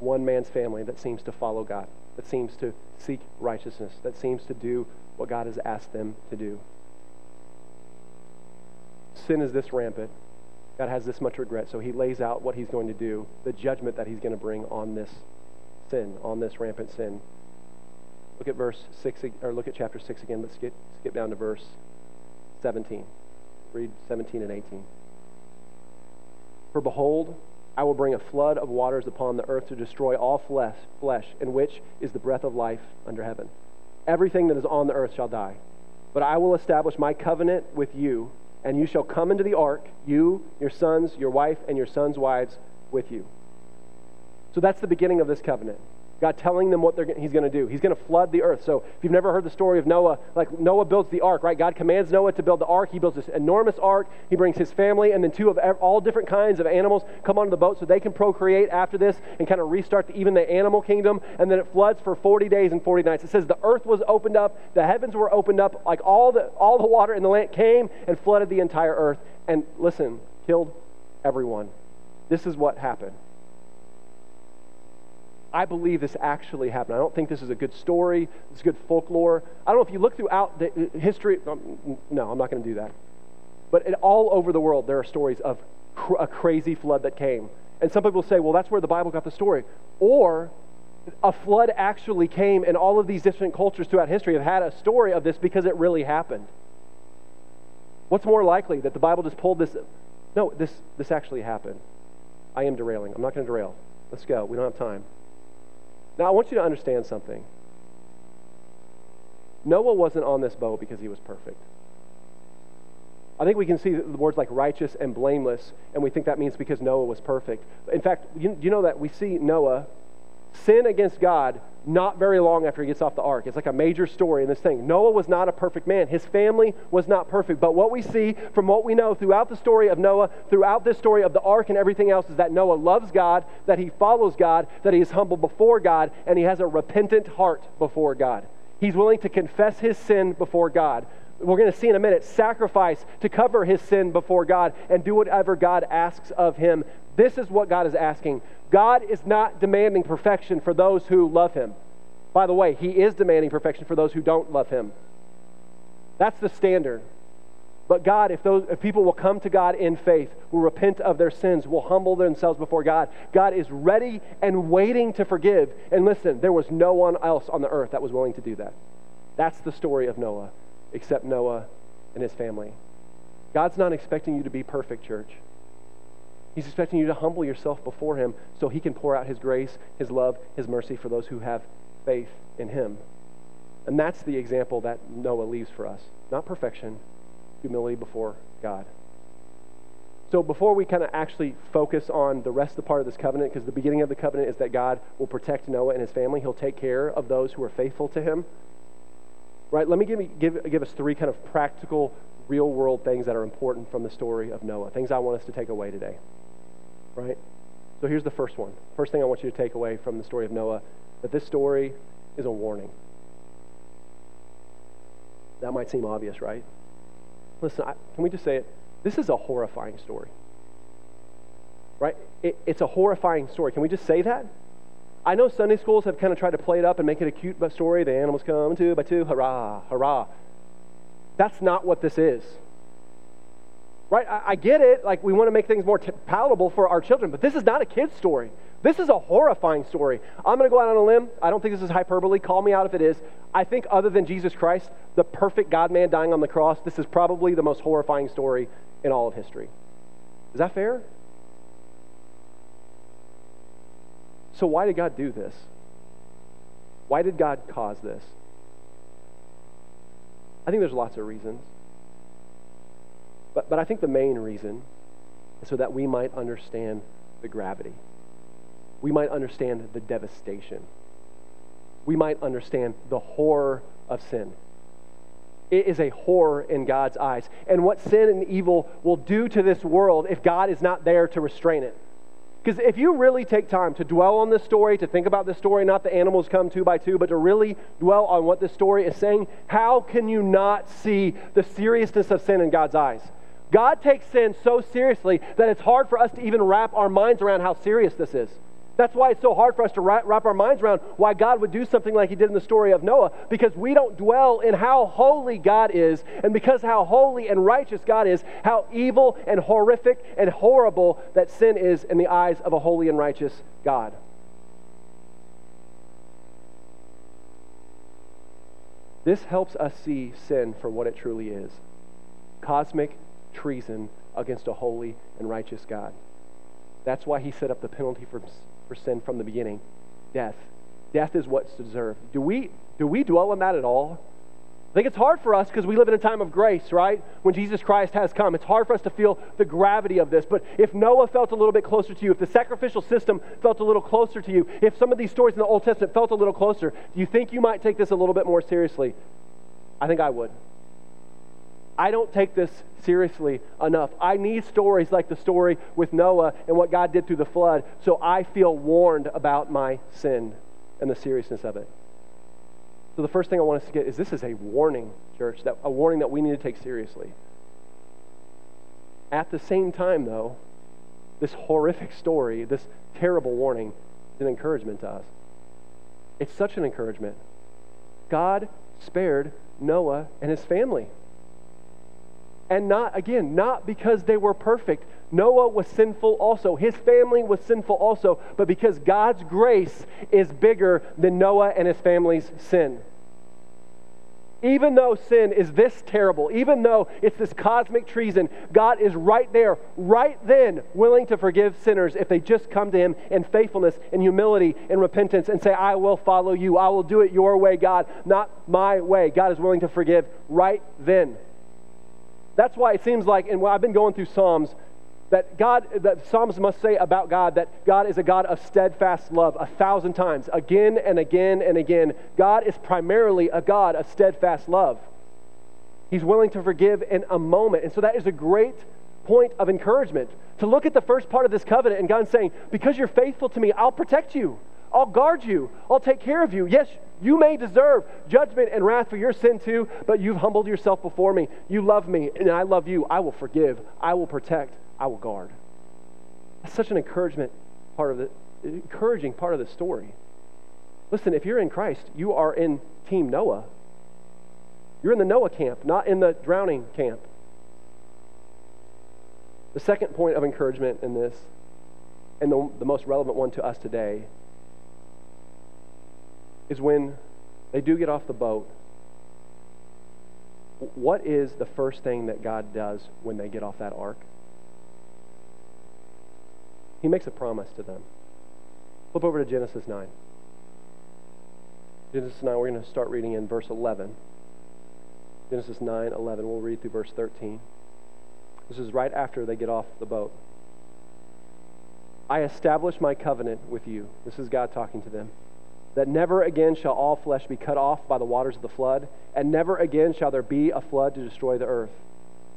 one man's family that seems to follow God that seems to seek righteousness, that seems to do what God has asked them to do. Sin is this rampant. God has this much regret, so he lays out what he's going to do, the judgment that he's going to bring on this sin, on this rampant sin. Look at verse 6, or look at chapter 6 again. Let's skip, skip down to verse 17. Read 17 and 18. For behold, I will bring a flood of waters upon the earth to destroy all flesh, flesh, in which is the breath of life under heaven. Everything that is on the earth shall die. But I will establish my covenant with you, and you shall come into the ark, you, your sons, your wife, and your sons' wives with you. So that's the beginning of this covenant. God telling them what he's going to do. He's going to flood the earth. So if you've never heard the story of Noah, like Noah builds the ark, right? God commands Noah to build the ark. He builds this enormous ark. He brings his family, and then two of all different kinds of animals come onto the boat so they can procreate after this and kind of restart the, even the animal kingdom. And then it floods for 40 days and 40 nights. It says the earth was opened up, the heavens were opened up, like all the, all the water in the land came and flooded the entire earth. And listen, killed everyone. This is what happened. I believe this actually happened. I don't think this is a good story. It's good folklore. I don't know if you look throughout the history. Um, no, I'm not going to do that. But all over the world, there are stories of cr- a crazy flood that came. And some people say, well, that's where the Bible got the story. Or a flood actually came, and all of these different cultures throughout history have had a story of this because it really happened. What's more likely that the Bible just pulled this? No, this, this actually happened. I am derailing. I'm not going to derail. Let's go. We don't have time. Now, I want you to understand something. Noah wasn't on this boat because he was perfect. I think we can see the words like righteous and blameless, and we think that means because Noah was perfect. In fact, you, you know that we see Noah sin against God not very long after he gets off the ark. It's like a major story in this thing. Noah was not a perfect man. His family was not perfect. But what we see from what we know throughout the story of Noah, throughout this story of the ark and everything else, is that Noah loves God, that he follows God, that he is humble before God, and he has a repentant heart before God. He's willing to confess his sin before God. We're going to see in a minute sacrifice to cover his sin before God and do whatever God asks of him. This is what God is asking. God is not demanding perfection for those who love him. By the way, he is demanding perfection for those who don't love him. That's the standard. But God, if, those, if people will come to God in faith, will repent of their sins, will humble themselves before God, God is ready and waiting to forgive. And listen, there was no one else on the earth that was willing to do that. That's the story of Noah, except Noah and his family. God's not expecting you to be perfect, church. He's expecting you to humble yourself before Him so He can pour out His grace, His love, His mercy for those who have faith in Him. And that's the example that Noah leaves for us. Not perfection, humility before God. So before we kind of actually focus on the rest of the part of this covenant, because the beginning of the covenant is that God will protect Noah and his family, he'll take care of those who are faithful to him. Right? Let me give, me, give, give us three kind of practical, real world things that are important from the story of Noah, things I want us to take away today. Right? So here's the first one. First thing I want you to take away from the story of Noah that this story is a warning. That might seem obvious, right? Listen, I, can we just say it? This is a horrifying story. Right? It, it's a horrifying story. Can we just say that? I know Sunday schools have kind of tried to play it up and make it a cute story. The animals come two by two, hurrah, hurrah. That's not what this is. Right? I, I get it. Like, we want to make things more t- palatable for our children, but this is not a kid's story. This is a horrifying story. I'm going to go out on a limb. I don't think this is hyperbole. Call me out if it is. I think, other than Jesus Christ, the perfect God man dying on the cross, this is probably the most horrifying story in all of history. Is that fair? So, why did God do this? Why did God cause this? I think there's lots of reasons. But, but I think the main reason is so that we might understand the gravity we might understand the devastation. We might understand the horror of sin. It is a horror in God's eyes. And what sin and evil will do to this world if God is not there to restrain it. Because if you really take time to dwell on this story, to think about this story, not the animals come two by two, but to really dwell on what this story is saying, how can you not see the seriousness of sin in God's eyes? God takes sin so seriously that it's hard for us to even wrap our minds around how serious this is. That's why it's so hard for us to wrap our minds around why God would do something like he did in the story of Noah, because we don't dwell in how holy God is, and because how holy and righteous God is, how evil and horrific and horrible that sin is in the eyes of a holy and righteous God. This helps us see sin for what it truly is cosmic treason against a holy and righteous God. That's why he set up the penalty for for sin from the beginning death. Death is what's deserved. Do we, do we dwell on that at all? I think it's hard for us because we live in a time of grace, right? When Jesus Christ has come. It's hard for us to feel the gravity of this. But if Noah felt a little bit closer to you, if the sacrificial system felt a little closer to you, if some of these stories in the Old Testament felt a little closer, do you think you might take this a little bit more seriously? I think I would. I don't take this seriously enough. I need stories like the story with Noah and what God did through the flood so I feel warned about my sin and the seriousness of it. So the first thing I want us to get is this is a warning, church, that a warning that we need to take seriously. At the same time, though, this horrific story, this terrible warning, is an encouragement to us. It's such an encouragement. God spared Noah and his family. And not, again, not because they were perfect. Noah was sinful also. His family was sinful also, but because God's grace is bigger than Noah and his family's sin. Even though sin is this terrible, even though it's this cosmic treason, God is right there, right then, willing to forgive sinners if they just come to Him in faithfulness and humility and repentance and say, I will follow you. I will do it your way, God, not my way. God is willing to forgive right then. That's why it seems like, and I've been going through Psalms, that God, that Psalms must say about God that God is a God of steadfast love a thousand times, again and again and again. God is primarily a God of steadfast love. He's willing to forgive in a moment. And so that is a great point of encouragement to look at the first part of this covenant and God saying, Because you're faithful to me, I'll protect you. I'll guard you. I'll take care of you. Yes, you may deserve judgment and wrath for your sin too, but you've humbled yourself before me. You love me, and I love you. I will forgive. I will protect. I will guard. That's such an encouragement part of the encouraging part of the story. Listen, if you're in Christ, you are in Team Noah. You're in the Noah camp, not in the drowning camp. The second point of encouragement in this, and the, the most relevant one to us today, is when they do get off the boat, what is the first thing that God does when they get off that ark? He makes a promise to them. Flip over to Genesis 9. Genesis 9, we're going to start reading in verse 11. Genesis 9, 11. We'll read through verse 13. This is right after they get off the boat. I establish my covenant with you. This is God talking to them. That never again shall all flesh be cut off by the waters of the flood, and never again shall there be a flood to destroy the earth.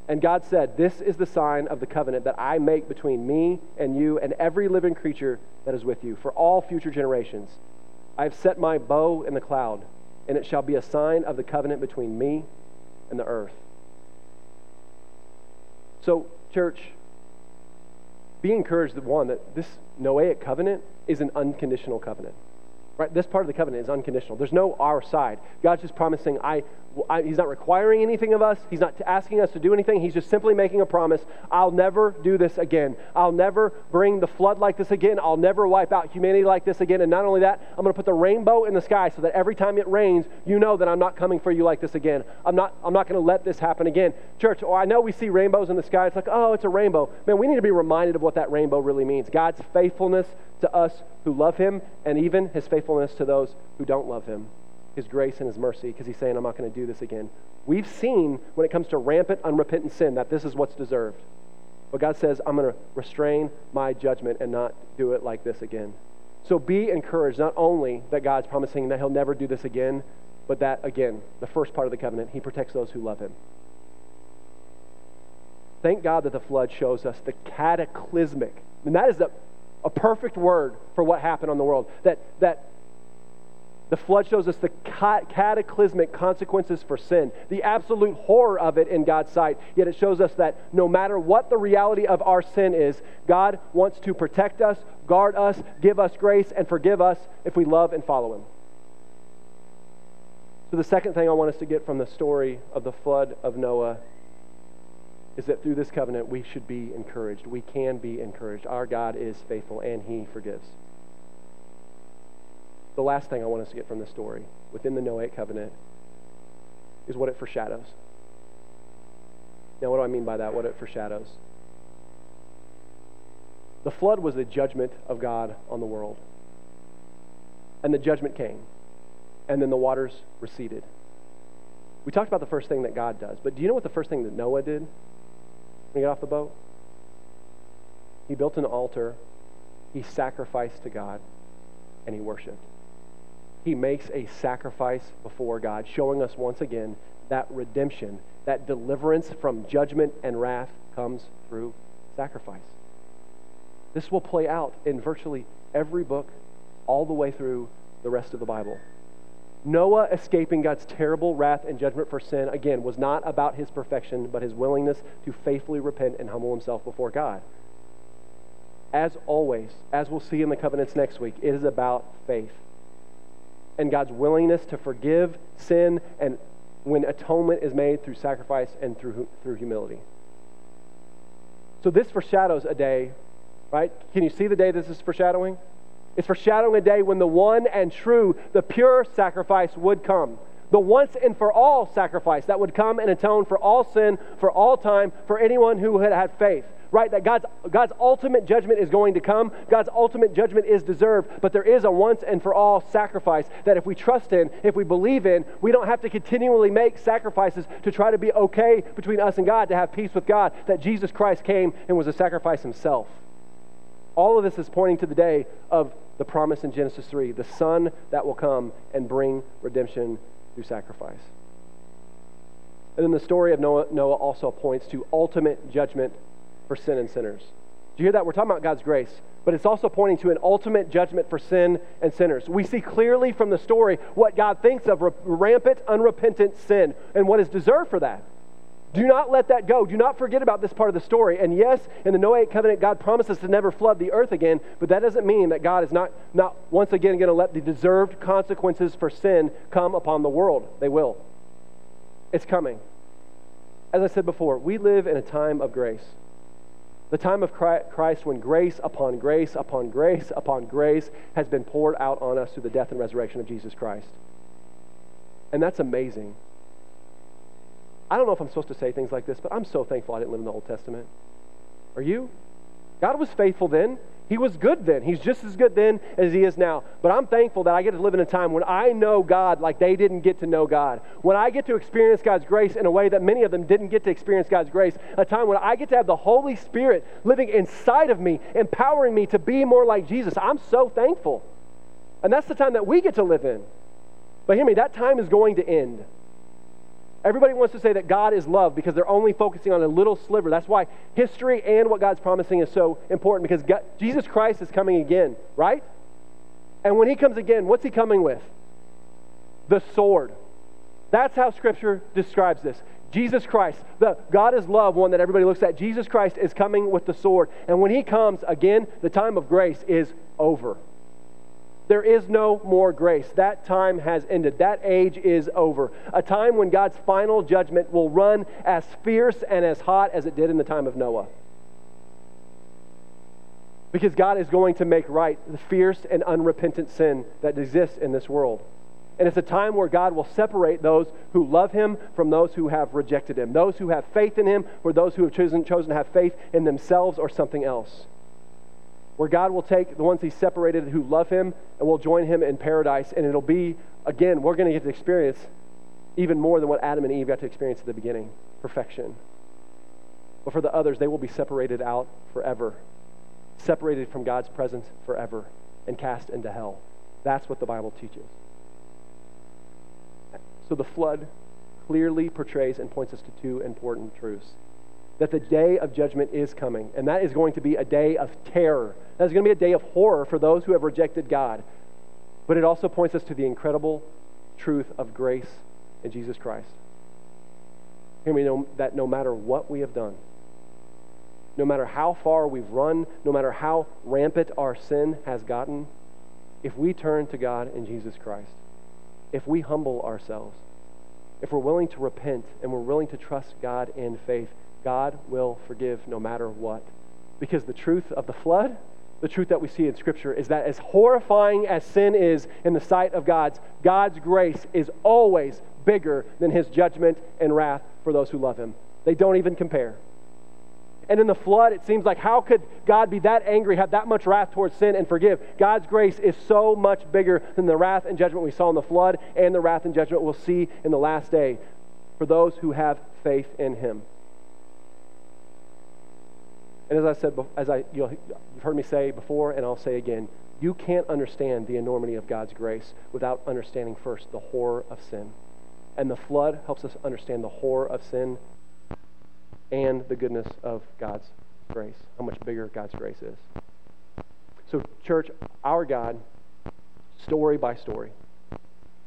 And God said, This is the sign of the covenant that I make between me and you and every living creature that is with you for all future generations. I have set my bow in the cloud, and it shall be a sign of the covenant between me and the earth. So, church, be encouraged that one, that this Noahic covenant is an unconditional covenant. Right? This part of the covenant is unconditional. There's no our side. God's just promising, I, I, He's not requiring anything of us. He's not asking us to do anything. He's just simply making a promise. I'll never do this again. I'll never bring the flood like this again. I'll never wipe out humanity like this again. And not only that, I'm going to put the rainbow in the sky so that every time it rains, you know that I'm not coming for you like this again. I'm not, I'm not going to let this happen again. Church, oh, I know we see rainbows in the sky. It's like, oh, it's a rainbow. Man, we need to be reminded of what that rainbow really means. God's faithfulness to us who love him, and even his faithfulness to those who don't love him, his grace and his mercy, because he's saying, I'm not going to do this again. We've seen when it comes to rampant, unrepentant sin that this is what's deserved. But God says, I'm going to restrain my judgment and not do it like this again. So be encouraged, not only that God's promising that he'll never do this again, but that, again, the first part of the covenant, he protects those who love him. Thank God that the flood shows us the cataclysmic, and that is the a perfect word for what happened on the world. That, that the flood shows us the cataclysmic consequences for sin, the absolute horror of it in God's sight. Yet it shows us that no matter what the reality of our sin is, God wants to protect us, guard us, give us grace, and forgive us if we love and follow Him. So, the second thing I want us to get from the story of the flood of Noah is that through this covenant we should be encouraged. We can be encouraged. Our God is faithful and he forgives. The last thing I want us to get from this story within the Noahic covenant is what it foreshadows. Now, what do I mean by that? What it foreshadows? The flood was the judgment of God on the world. And the judgment came. And then the waters receded. We talked about the first thing that God does, but do you know what the first thing that Noah did? when he got off the boat? He built an altar, he sacrificed to God, and he worshiped. He makes a sacrifice before God, showing us once again that redemption, that deliverance from judgment and wrath comes through sacrifice. This will play out in virtually every book, all the way through the rest of the Bible. Noah escaping God's terrible wrath and judgment for sin, again, was not about his perfection, but his willingness to faithfully repent and humble himself before God. As always, as we'll see in the covenants next week, it is about faith and God's willingness to forgive sin and when atonement is made through sacrifice and through, through humility. So this foreshadows a day, right? Can you see the day this is foreshadowing? It's foreshadowing a day when the one and true, the pure sacrifice would come. The once and for all sacrifice that would come and atone for all sin, for all time, for anyone who had had faith. Right? That God's, God's ultimate judgment is going to come. God's ultimate judgment is deserved, but there is a once and for all sacrifice that if we trust in, if we believe in, we don't have to continually make sacrifices to try to be okay between us and God, to have peace with God. That Jesus Christ came and was a sacrifice himself. All of this is pointing to the day of the promise in Genesis 3 the Son that will come and bring redemption through sacrifice. And then the story of Noah, Noah also points to ultimate judgment for sin and sinners. Do you hear that? We're talking about God's grace, but it's also pointing to an ultimate judgment for sin and sinners. We see clearly from the story what God thinks of rampant, unrepentant sin and what is deserved for that. Do not let that go. Do not forget about this part of the story. And yes, in the Noahic covenant, God promises to never flood the earth again, but that doesn't mean that God is not, not once again going to let the deserved consequences for sin come upon the world. They will. It's coming. As I said before, we live in a time of grace. The time of Christ when grace upon grace upon grace upon grace has been poured out on us through the death and resurrection of Jesus Christ. And that's amazing. I don't know if I'm supposed to say things like this, but I'm so thankful I didn't live in the Old Testament. Are you? God was faithful then. He was good then. He's just as good then as he is now. But I'm thankful that I get to live in a time when I know God like they didn't get to know God. When I get to experience God's grace in a way that many of them didn't get to experience God's grace. A time when I get to have the Holy Spirit living inside of me, empowering me to be more like Jesus. I'm so thankful. And that's the time that we get to live in. But hear me, that time is going to end. Everybody wants to say that God is love because they're only focusing on a little sliver. That's why history and what God's promising is so important because God, Jesus Christ is coming again, right? And when he comes again, what's he coming with? The sword. That's how Scripture describes this. Jesus Christ, the God is love one that everybody looks at. Jesus Christ is coming with the sword. And when he comes again, the time of grace is over. There is no more grace. That time has ended. That age is over. A time when God's final judgment will run as fierce and as hot as it did in the time of Noah. Because God is going to make right the fierce and unrepentant sin that exists in this world. And it's a time where God will separate those who love Him from those who have rejected Him, those who have faith in Him, or those who have chosen, chosen to have faith in themselves or something else where God will take the ones He separated who love Him and will join Him in paradise. And it'll be, again, we're going to get to experience even more than what Adam and Eve got to experience at the beginning perfection. But for the others, they will be separated out forever, separated from God's presence forever, and cast into hell. That's what the Bible teaches. So the flood clearly portrays and points us to two important truths that the day of judgment is coming, and that is going to be a day of terror. That is going to be a day of horror for those who have rejected God. But it also points us to the incredible truth of grace in Jesus Christ. Hear me, know that no matter what we have done, no matter how far we've run, no matter how rampant our sin has gotten, if we turn to God in Jesus Christ, if we humble ourselves, if we're willing to repent and we're willing to trust God in faith, God will forgive no matter what. Because the truth of the flood, the truth that we see in Scripture, is that as horrifying as sin is in the sight of God's, God's grace is always bigger than his judgment and wrath for those who love him. They don't even compare. And in the flood, it seems like how could God be that angry, have that much wrath towards sin, and forgive? God's grace is so much bigger than the wrath and judgment we saw in the flood and the wrath and judgment we'll see in the last day for those who have faith in Him. And as I said, as I, you've heard me say before, and I'll say again, you can't understand the enormity of God's grace without understanding first the horror of sin. And the flood helps us understand the horror of sin and the goodness of God's grace, how much bigger God's grace is. So, church, our God, story by story,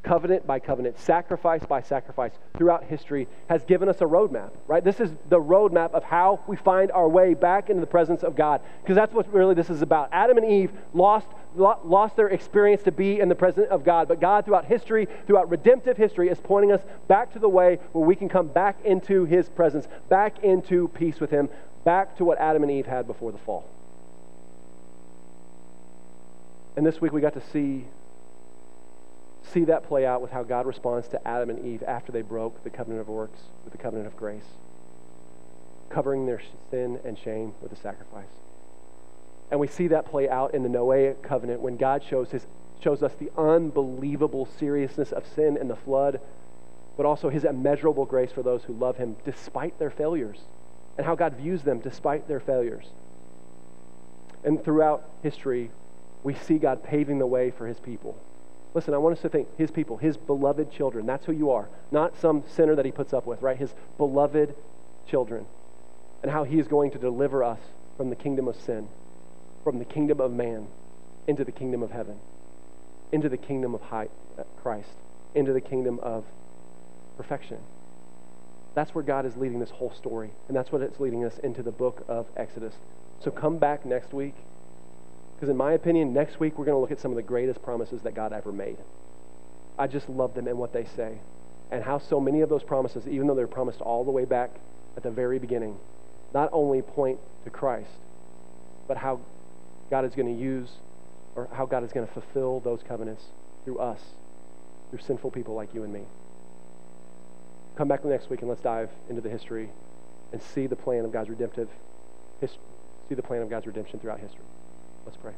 covenant by covenant, sacrifice by sacrifice throughout history has given us a roadmap, right? This is the roadmap of how we find our way back into the presence of God. Because that's what really this is about. Adam and Eve lost, lost their experience to be in the presence of God, but God, throughout history, throughout redemptive history, is pointing us back to the way where we can come back into His presence, back into peace with Him, back to what Adam and Eve had before the fall. And this week we got to see see that play out with how God responds to Adam and Eve after they broke the covenant of works with the covenant of grace, covering their sin and shame with a sacrifice. And we see that play out in the Noahic covenant when God shows, his, shows us the unbelievable seriousness of sin and the flood, but also his immeasurable grace for those who love him despite their failures, and how God views them despite their failures. And throughout history, we see God paving the way for his people Listen, I want us to think his people, his beloved children. That's who you are. Not some sinner that he puts up with, right? His beloved children. And how he is going to deliver us from the kingdom of sin, from the kingdom of man, into the kingdom of heaven, into the kingdom of high, uh, Christ, into the kingdom of perfection. That's where God is leading this whole story. And that's what it's leading us into the book of Exodus. So come back next week because, in my opinion, next week we're going to look at some of the greatest promises that God ever made. I just love them and what they say. And how so many of those promises, even though they're promised all the way back at the very beginning, not only point to Christ, but how God is going to use or how God is going to fulfill those covenants through us, through sinful people like you and me. Come back next week and let's dive into the history and see the plan of God's redemptive, see the plan of God's redemption throughout history. Let's pray.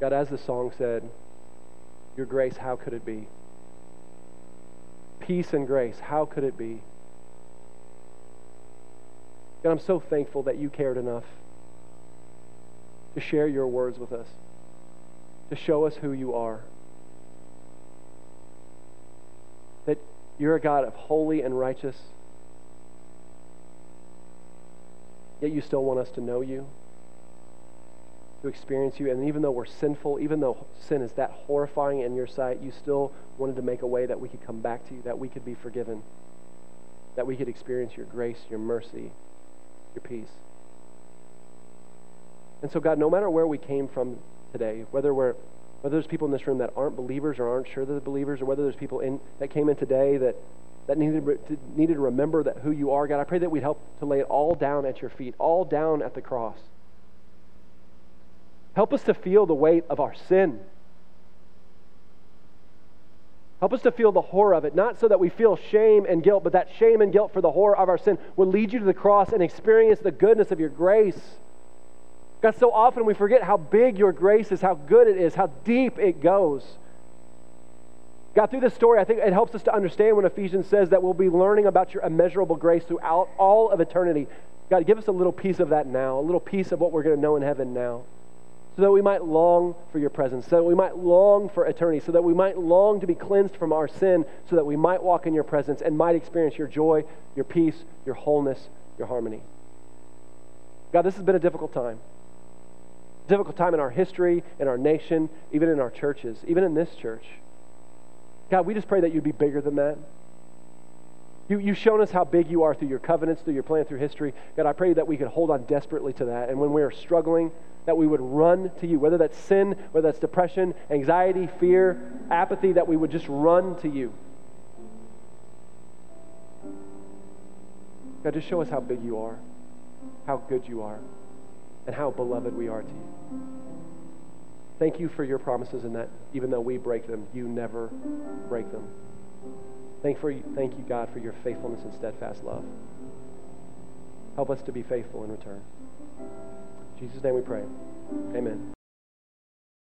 God, as the song said, your grace, how could it be? Peace and grace, how could it be? God, I'm so thankful that you cared enough to share your words with us, to show us who you are. That you're a God of holy and righteous, yet you still want us to know you to experience you. And even though we're sinful, even though sin is that horrifying in your sight, you still wanted to make a way that we could come back to you, that we could be forgiven, that we could experience your grace, your mercy, your peace. And so, God, no matter where we came from today, whether we're whether there's people in this room that aren't believers or aren't sure they're believers, or whether there's people in, that came in today that, that needed, to, needed to remember that who you are, God, I pray that we'd help to lay it all down at your feet, all down at the cross. Help us to feel the weight of our sin. Help us to feel the horror of it, not so that we feel shame and guilt, but that shame and guilt for the horror of our sin will lead you to the cross and experience the goodness of your grace. God, so often we forget how big your grace is, how good it is, how deep it goes. God, through this story, I think it helps us to understand when Ephesians says that we'll be learning about your immeasurable grace throughout all of eternity. God, give us a little piece of that now, a little piece of what we're going to know in heaven now so that we might long for your presence, so that we might long for eternity, so that we might long to be cleansed from our sin, so that we might walk in your presence and might experience your joy, your peace, your wholeness, your harmony. God, this has been a difficult time. Difficult time in our history, in our nation, even in our churches, even in this church. God, we just pray that you'd be bigger than that. You, you've shown us how big you are through your covenants, through your plan, through history. God, I pray that we could hold on desperately to that. And when we are struggling, that we would run to you, whether that's sin, whether that's depression, anxiety, fear, apathy, that we would just run to you. God, just show us how big you are, how good you are, and how beloved we are to you. Thank you for your promises in that even though we break them, you never break them. Thank, for, thank you, God, for your faithfulness and steadfast love. Help us to be faithful in return. In Jesus' name we pray. Amen.